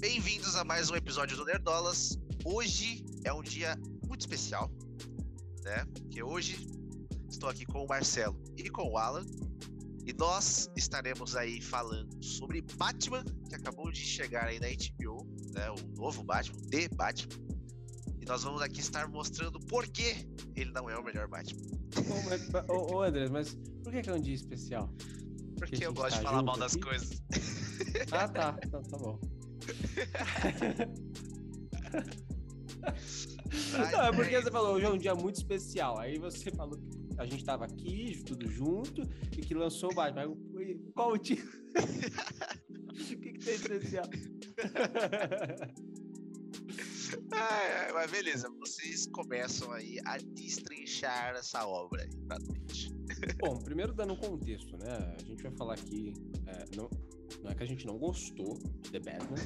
Bem-vindos a mais um episódio do Nerdolas. Hoje é um dia muito especial, né? Porque hoje estou aqui com o Marcelo e com o Alan. E nós estaremos aí falando sobre Batman, que acabou de chegar aí na HBO, né? O novo Batman, The Batman. E nós vamos aqui estar mostrando por que ele não é o melhor Batman. Ô, mas- ô, ô, André, mas por que é um dia especial? Porque a eu gosto de tá falar mal das aqui? coisas. Ah, tá. Tá, tá bom. Não, é porque você falou, hoje é um dia muito especial. Aí você falou que a gente tava aqui, tudo junto, e que lançou o Batman. Qual o motivo? O que, que tem especial? Ah, mas beleza, vocês começam aí a destrinchar essa obra aí pra gente. Bom, primeiro dando um contexto, né? A gente vai falar aqui. é, não, não é que a gente não gostou de The Batman,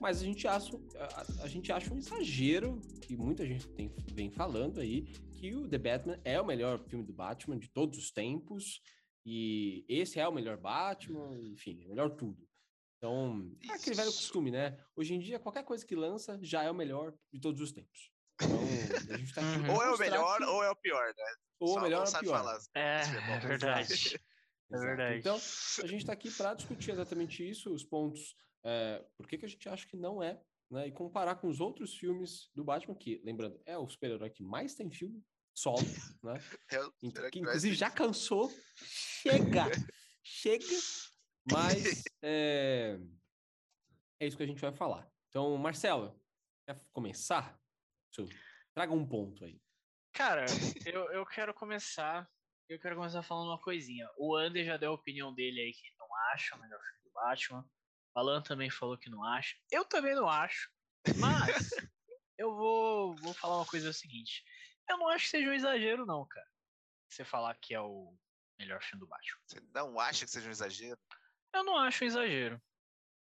mas a gente acha, a, a gente acha um exagero que muita gente tem, vem falando aí que o The Batman é o melhor filme do Batman de todos os tempos e esse é o melhor Batman, enfim, é o melhor tudo. Então, é aquele velho costume, né? Hoje em dia, qualquer coisa que lança já é o melhor de todos os tempos. Então, a gente tá aqui pra Ou é o melhor que- ou é o pior, né? ou Só o melhor ou pior. falar. É, é é verdade. É Exato. verdade. Então, a gente está aqui para discutir exatamente isso, os pontos, é, por que, que a gente acha que não é, né? E comparar com os outros filmes do Batman, que, lembrando, é o super-herói que mais tem filme solo, né? É Que inclusive já cansou. Chega! Chega! Mas é, é isso que a gente vai falar. Então, Marcelo, quer começar? Traga um ponto aí. Cara, eu, eu quero começar. Eu quero começar falando uma coisinha. O Ander já deu a opinião dele aí que não acha o melhor filme do Batman. O Alan também falou que não acha. Eu também não acho. Mas eu vou, vou falar uma coisa seguinte. Eu não acho que seja um exagero, não, cara. Você falar que é o melhor filme do Batman. Você não acha que seja um exagero? Eu não acho um exagero. Você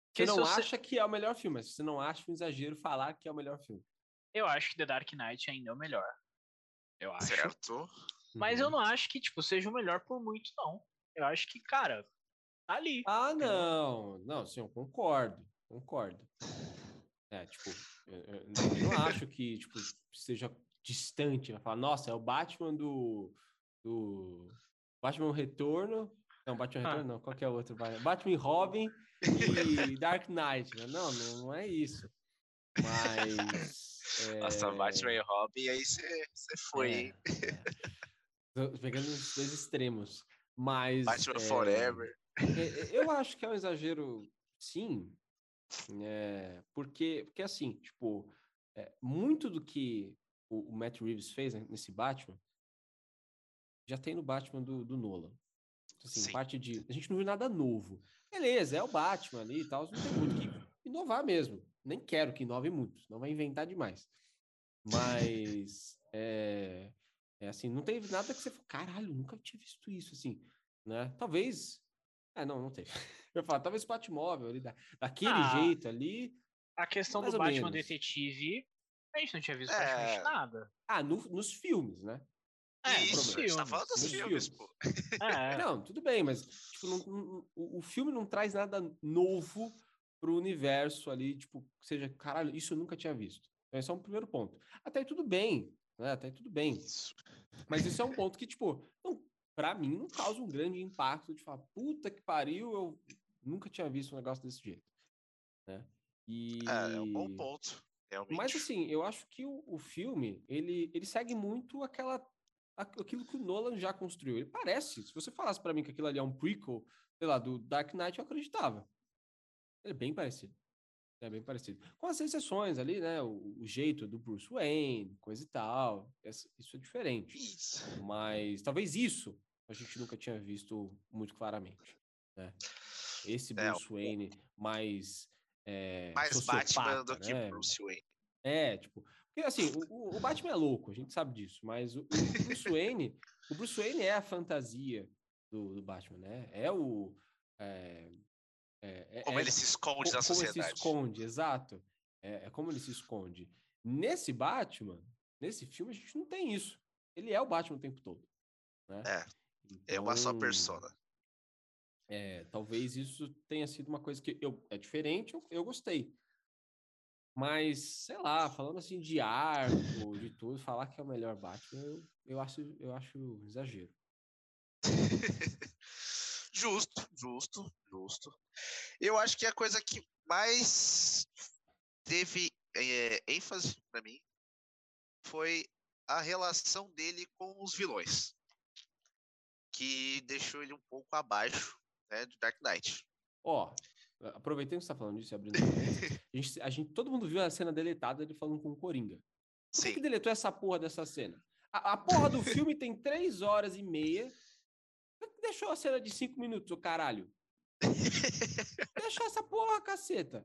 Porque se não você- acha que é o melhor filme, mas você não acha um exagero falar que é o melhor filme. Eu acho que The Dark Knight ainda é o melhor. Eu acho. Certo? Mas Uhum. eu não acho que, tipo, seja o melhor por muito, não. Eu acho que, cara, tá ali. Ah, não. Não, sim, eu concordo. Concordo. É, tipo, eu, eu- não acho que, tipo, seja distante. Vai falar, nossa, é o Batman do. do Batman Retorno. Não, Batman Ah. Retorno não. Qual que é o outro? Batman e Robin e Dark Knight. né? Não, não, não é isso. Mas. Nossa, é, Batman e Robin, aí você você foi, é, hein? é. Tô Pegando os dois extremos. Mas. Batman é, Forever. é, Eu acho que é um exagero, sim, é, porque, porque assim, tipo, é, muito do que o, o Matt Reeves fez nesse Batman já tem no Batman do, do Nolan. Assim, Sim. parte de. A gente não viu nada novo. Beleza, é o Batman ali e tal, não tem muito que inovar mesmo. Nem quero que inove muito, não vai inventar demais. Mas é, é assim, não teve nada que você falou, caralho, nunca tinha visto isso, assim, né? Talvez. É, não, não teve. Eu falo, talvez o Batmóvel ali, da, daquele Ah, jeito ali. A questão do Batman menos. Detetive, a gente não tinha visto É. praticamente nada. Ah, no- nos filmes, né? É, Isso, nos a gente tá filmes, falando dos filmes, filmes. pô. É, Não, tudo bem, mas tipo, não- não- o, o filme não traz nada novo pro universo ali, tipo, seja, caralho, isso eu nunca tinha visto. Então, esse é um primeiro ponto. Até aí tudo bem, né? Até aí tudo bem. Isso. Mas isso é um ponto que, tipo, não, pra mim não causa um grande impacto de falar, puta que pariu, eu nunca tinha visto um negócio desse jeito. Né? E... É, é um bom ponto. Realmente. Mas assim, eu acho que o, o filme, ele, ele segue muito aquela aquilo que o Nolan já construiu. Ele parece, se você falasse pra mim que aquilo ali é um prequel, sei lá, do Dark Knight, eu acreditava. Ele é bem parecido. É bem parecido. Com as exceções ali, né? O, o jeito do Bruce Wayne, coisa e tal. essa- isso é diferente. Isso. Mas talvez isso a gente nunca tinha visto muito claramente. Né? Esse É, Bruce Wayne mais. é, Mais Batman do que né? Bruce Wayne. É, tipo. Porque assim, o- o, o Batman é louco, a gente sabe disso, mas o, o Bruce Wayne, o Bruce Wayne é a fantasia do, do Batman, né? É o. É, é- é- Como é ele se esconde co- na como ele se sociedade. esconde, exato. É, é como ele se esconde. Nesse Batman, nesse filme, a gente não tem isso. Ele é o Batman o tempo todo. Né? É, é uma só Então, persona. É, talvez isso tenha sido uma coisa que eu, é diferente, eu, eu gostei. Mas, sei lá, falando assim de arco, de tudo, falar que é o melhor Batman, eu, eu, acho, eu acho exagero. justo, justo, justo. Eu acho que a coisa que mais teve é, ênfase para mim foi a relação dele com os vilões, que deixou ele um pouco abaixo né, do Dark Knight. Ó, aproveitando que você tá falando disso, abrindo a gente, a gente, todo mundo viu a cena deletada ele falando com o Coringa. Por que, que deletou essa porra dessa cena? A, a porra do filme tem três horas e meia. Deixou a cena de cinco minutos, o caralho? Deixa essa porra, caceta.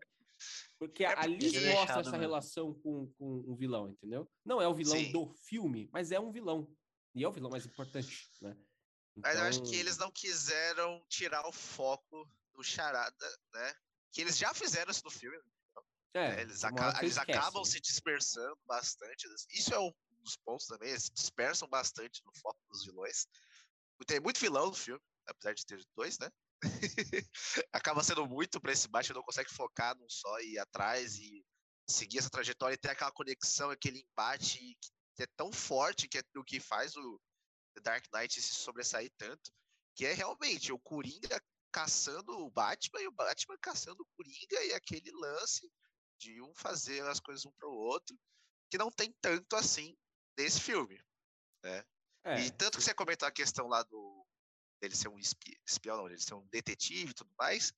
Porque é ali mostra essa relação com, com um vilão, entendeu? Não é o vilão Sim. do filme, mas é um vilão. E é o vilão mais importante, né? Então... Mas eu acho que então eles não quiseram tirar o foco do Charada, né? Que eles já fizeram isso no filme. É, né? eles, aca eles acabam se dispersando bastante. Isso é um dos pontos também, eles se dispersam bastante no foco dos vilões. Tem muito vilão no filme, apesar de ter dois, né? acaba sendo muito para esse Batman, não consegue focar num só e ir atrás e seguir essa trajetória e ter aquela conexão, aquele embate que é tão forte que é o que faz o Dark Knight se sobressair tanto, que é realmente o Coringa caçando o Batman e o Batman caçando o Coringa e aquele lance de um fazer as coisas um pro outro, que não tem tanto assim nesse filme, né? É. E tanto que você comentou a questão lá do dele ser um espião, não, ele ser um detetive e tudo mais.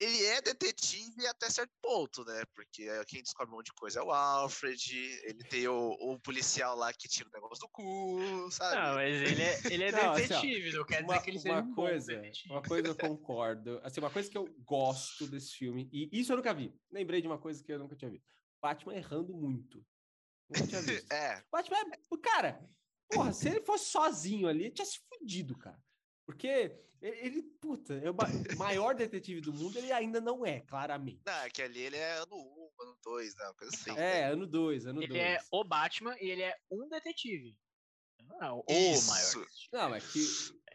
Ele é detetive até certo ponto, né? Porque quem descobre um monte de coisa é o Alfred, ele tem o, o policial lá que tira o negócio do cu, sabe? Não, mas ele é, ele é não, detetive, assim, ó, não quer uma, dizer que ele seja uma coisa, Uma coisa eu concordo. Assim, uma coisa que eu gosto desse filme, e isso eu nunca vi. Lembrei de uma coisa que eu nunca tinha visto. Batman errando muito. Nunca tinha visto. é. Batman é. Cara, Porra, se ele fosse sozinho ali, ele tinha se fudido, cara. Porque ele, puta, é o maior detetive do mundo, ele ainda não é, claramente. Não, é que ali ele é ano 1, um, ano 2, né? Coisa assim. É, né? ano 2, ano 2. Ele dois. é o Batman e ele é um detetive. Não, o Isso. maior. Não, é que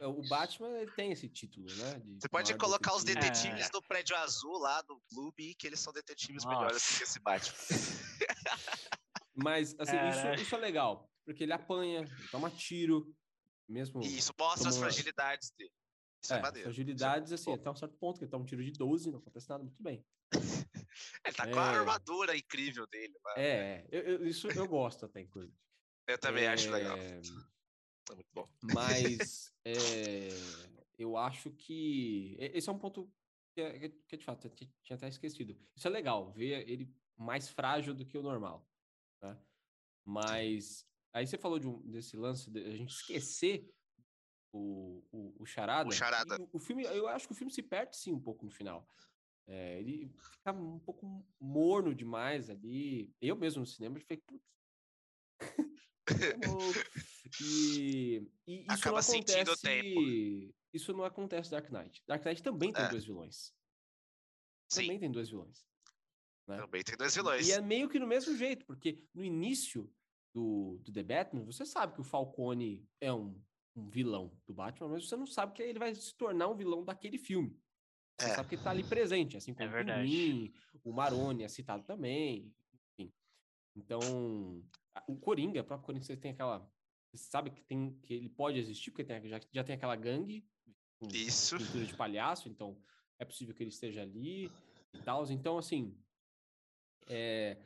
o Batman ele tem esse título, né? Você pode colocar detetive. os detetives é. do prédio azul lá do clube, que eles são detetives Nossa. melhores que esse Batman. Mas, assim, isso, isso é legal porque ele apanha, ele toma tiro, mesmo. E isso mostra toma... as fragilidades dele. Isso é, é maneiro. Fragilidades, assim, até um certo ponto, que ele toma um tiro de 12, não acontece nada, muito bem. ele tá é... com a armadura incrível dele. É, eu, eu, isso eu gosto até, inclusive. Eu também é... acho legal. É muito bom. Mas é, eu acho que esse é um ponto que, é, que de fato eu tinha até esquecido. Isso é legal, ver ele mais frágil do que o normal. Né? Mas Aí você falou de um, desse lance de a gente esquecer o, o, o charada. O charada. O, o, filme, eu acho que o filme se perde sim um pouco no final. É, ele fica um pouco morno demais ali. Eu mesmo no cinema, falei, putz. e, e isso Acaba não acontece. Tempo. Isso não acontece Dark Knight. Dark Knight também tem é. dois vilões. Sim. Também tem dois vilões. Né? Também tem dois vilões. E é meio que no mesmo jeito, porque no início do, do The Batman, você sabe que o Falcone é um, um vilão do Batman, mas você não sabe que ele vai se tornar um vilão daquele filme. Você é. sabe que ele tá ali presente, assim como é o Pinguim, o Maroni é citado também, enfim. Então, o Coringa, o próprio Coringa, você tem aquela... Você sabe que, tem, que ele pode existir, porque tem, já, já tem aquela gangue com Isso. pintura de palhaço, então é possível que ele esteja ali e tal. Então, assim, é,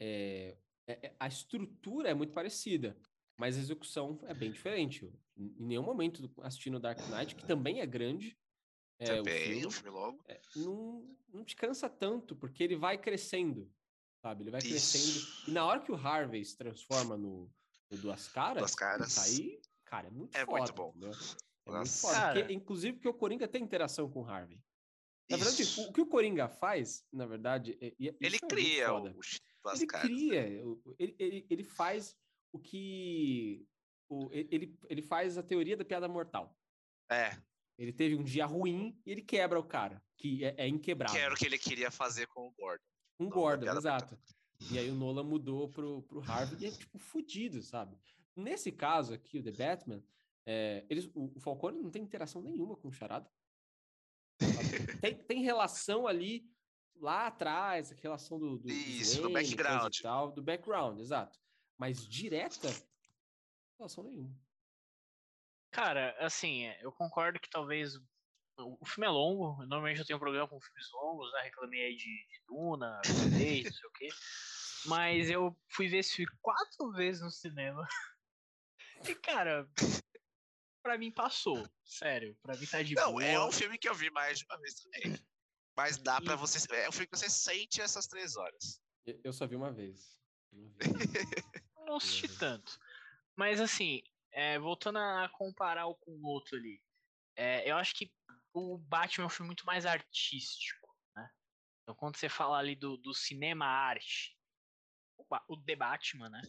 é, é, é, a estrutura é muito parecida, mas a execução é bem diferente. Em nenhum momento assistindo Dark Knight, que também é grande, é, também, o filme, o filme logo. É, não, não te cansa tanto, porque ele vai crescendo, sabe? Ele vai Isso. crescendo. E na hora que o Harvey se transforma no, no Duas Caras, Duas Caras. aí, cara, é muito é foda. Muito bom. Né? É muito foda. Porque, inclusive porque o Coringa tem interação com o Harvey. Na verdade, o, o, que o Coringa faz, na verdade, é, ele cria o, ele cria, ele, ele, ele faz o que. O, ele, ele faz a teoria da piada mortal. É. Ele teve um dia ruim e ele quebra o cara, que é, é inquebrável. Que era o que ele queria fazer com o Gordon. Um Gordon, exato. Mortal. E aí o Nolan mudou pro, pro Harvey e é, tipo, fudido, sabe? Nesse caso aqui, o The Batman, é, eles, o, o Falcone não tem interação nenhuma com o Charada. tem, tem relação ali lá atrás, a relação do, do Isso, do background. e tal, do background, exato. Mas direta, relação nenhuma. Cara, assim, eu concordo que talvez o filme é longo. Normalmente eu tenho um problema com filmes longos, né? Reclamei aí de, de Duna, Irlandês, não sei o quê. Mas eu fui ver esse filme quatro vezes no cinema. E, cara, pra mim passou. Sério, pra mim tá de Não, boa. é um filme que eu vi mais de uma vez também. Mas dá pra E- você. É um filme que você sente essas três horas. Eu só vi uma vez. Uma vez. Eu não assisti tanto. Mas assim, é, voltando a comparar o com o outro ali, é, eu acho que o Batman é um filme muito mais artístico, né? Então quando você fala ali do, do cinema arte, o, o The Batman, né?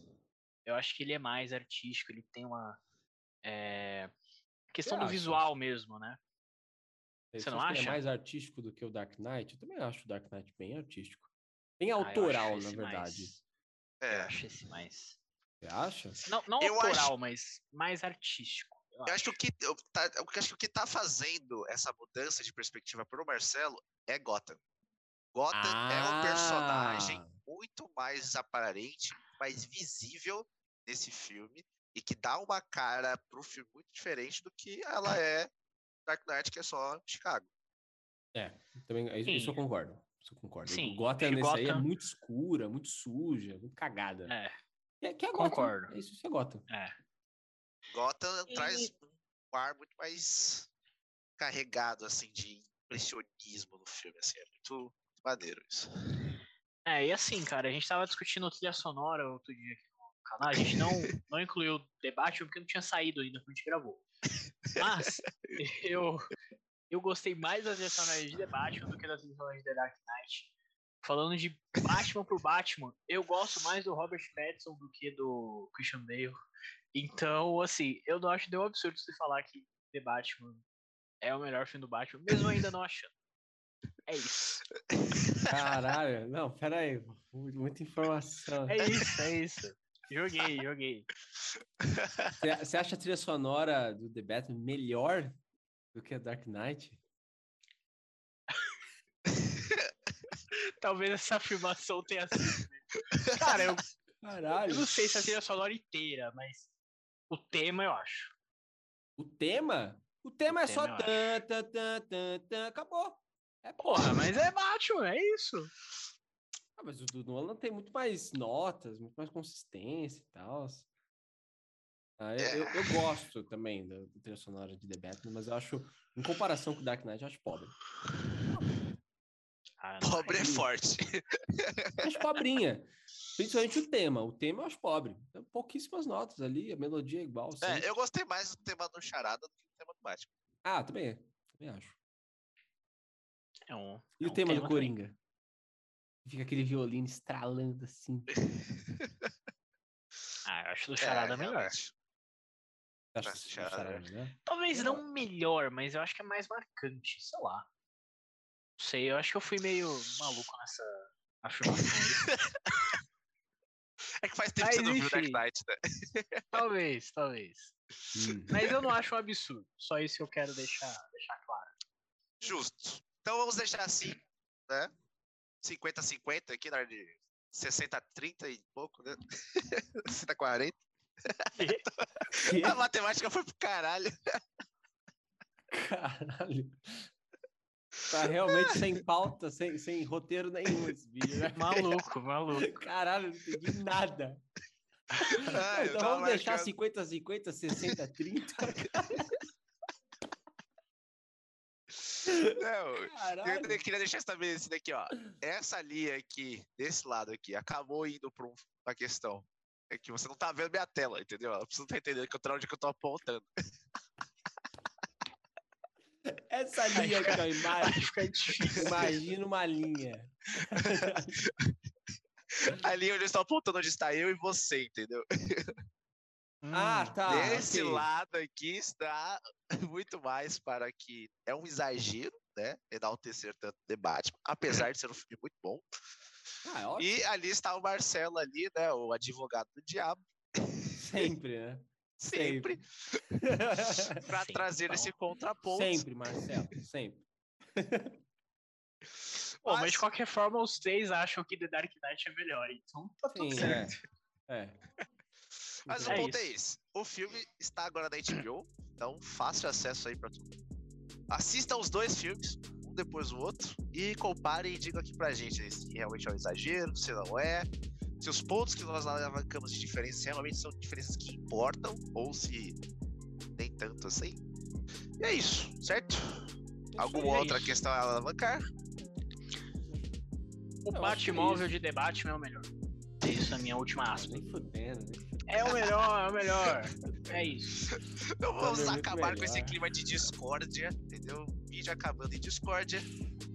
Eu acho que ele é mais artístico, ele tem uma é, questão do acha? visual mesmo, né? Você não acha que ele acha? É mais artístico do que o Dark Knight? Eu também acho o Dark Knight bem artístico. Bem Ah, acho autoral, na esse verdade. mais- É. Eu acho esse mais. Você acha? Não, não Eu acho- autoral, mas mais artístico. eu Eu acho que o que, eu tá, eu acho que o que tá fazendo essa mudança de perspectiva pro Marcelo é Gotham. Gotham é um personagem Ah, muito mais aparente, mais visível nesse filme e que dá uma cara pro filme muito diferente do que ela é Dark Knight, que é só Chicago. É, também, isso, isso eu Sim. concordo. Isso eu concordo. Sim, o Gotham nesse aí é Gotham- muito escura, muito suja, muito cagada. É, Que é, que é Gotham. Concordo. É isso, isso é Gotham. é. Gotham E- traz um ar muito mais carregado assim de impressionismo no filme, assim, é muito maneiro isso. É, e assim, cara, a gente tava discutindo trilha sonora outro dia aqui canal. A gente não, não incluiu o debate porque não tinha saído ainda quando a gente gravou. Mas eu, eu gostei mais da trilha sonora de The Batman do que da trilha sonora de The Dark Knight. Falando de Batman por Batman, eu gosto mais do Robert Pattinson do que do Christian Bale. Então, assim, eu não acho nenhum absurdo você falar que The Batman é o melhor filme do Batman, mesmo ainda não achando. É isso. Caralho, não, pera aí. mu- Muita informação. É isso, é isso. Joguei, joguei. Você acha a trilha sonora do The Batman melhor do que a Dark Knight? Talvez essa afirmação tenha sido. né? Cara, eu, Caralho. eu não sei se a trilha sonora inteira, mas o tema eu acho. O tema? O tema O é só tema eu tan, tan, tan, tan, tan, acabou. É Porra, mas é Batman, é isso. Ah, mas o do Nolan tem muito mais notas, muito mais consistência e tal. Ah, eu, eu- eu gosto também da, trilha sonora de The Batman, mas eu acho, em comparação com o Dark Knight, eu acho pobre. Ah, Pobre é forte. Eu acho pobrinha. Principalmente o tema. O tema eu acho pobre. Tem pouquíssimas notas ali, a melodia é igual. sempre. É, eu gostei mais do tema do Charada do que do tema do Batman. Ah, também, também acho. É um, E é o um tema do também. Coringa? Fica aquele violino estralando assim. Ah, eu acho do Charada melhor. realmente. Você acha Acho que Charada Charada, né? Talvez não melhor, mas eu acho que é mais marcante, sei lá. Não sei, eu acho que eu fui meio maluco nessa afirmação. É que faz tempo que você Mas não viu o Dark enfim. Knight, né? talvez, talvez. Hum. Mas eu não acho um absurdo. Só isso que eu quero deixar, deixar claro. Justo. Então vamos deixar assim, né? 50-50 aqui, na hora de 60-30 e pouco, né? 60-40. Que? A matemática foi pro caralho. Caralho. Tá realmente sem pauta, sem, sem roteiro nenhum esse vídeo, né? Maluco, maluco. Caralho, não entendi nada. Ah, então vamos deixar marcando. 50, 50, 60, 30. Não, eu Caralho. eu queria deixar estabelecido aqui, ó. Essa linha aqui, desse lado aqui, acabou indo um- uma questão. É que você não tá vendo minha tela, entendeu? Eu preciso estar entendendo que eu tô onde que eu tô apontando. Essa linha aqui, ó, difícil. imagina uma linha. A linha onde eu estou apontando onde está eu e você, entendeu? Ah, Hum, tá. Desse ok. lado aqui está muito mais para que é um exagero, né? Enaltecer tanto o debate, apesar de ser um filme muito bom. Ah, é ótimo. E ali está o Marcelo ali, né? O advogado do diabo, Sempre, né? sempre, para trazer bom. esse contraponto. Sempre, Marcelo, sempre. Mas Pô, mas de qualquer forma, os três acham que The Dark Knight é melhor, então tá tudo Sim, certo. é. é. Mas É o ponto é isso. esse. O filme está agora na HBO, então fácil acesso aí pra tudo. Assistam os dois filmes, um depois do outro, e comparem e digam aqui pra gente aí se realmente é um exagero, se não é. Se os pontos que nós alavancamos de diferença realmente são diferenças que importam, ou se nem tanto assim. E é isso, certo? Isso Alguma é outra isso. questão a alavancar? O Eu é Batmóvel isso. de The Batman é o melhor. Isso é a minha última aspa. nem fudendo, nem fudendo. É o melhor, é o melhor. É isso. Então vamos muito acabar com esse melhor. clima de discórdia, entendeu? Vídeo acabando em discórdia.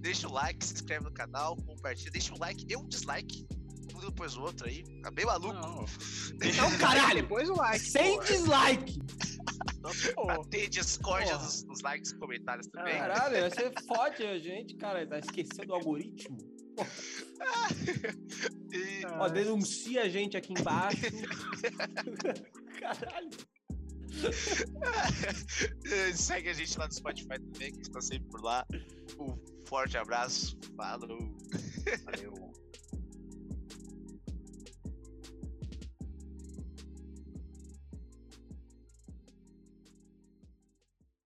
Deixa o like, se inscreve no canal, compartilha, deixa um like e um dislike. Um depois o outro aí. Tá bem maluco. Não. Deixa Então, o caralho, depois o like. Sem pô. dislike! Pô. Pra ter discórdia Porra. nos, nos likes e comentários também. Caralho, você fode a gente, cara. Tá esquecendo o algoritmo. Ó, denuncia a gente aqui embaixo. Caralho. segue a gente lá no Spotify também, que está sempre por lá. Um forte abraço. Falou. Valeu.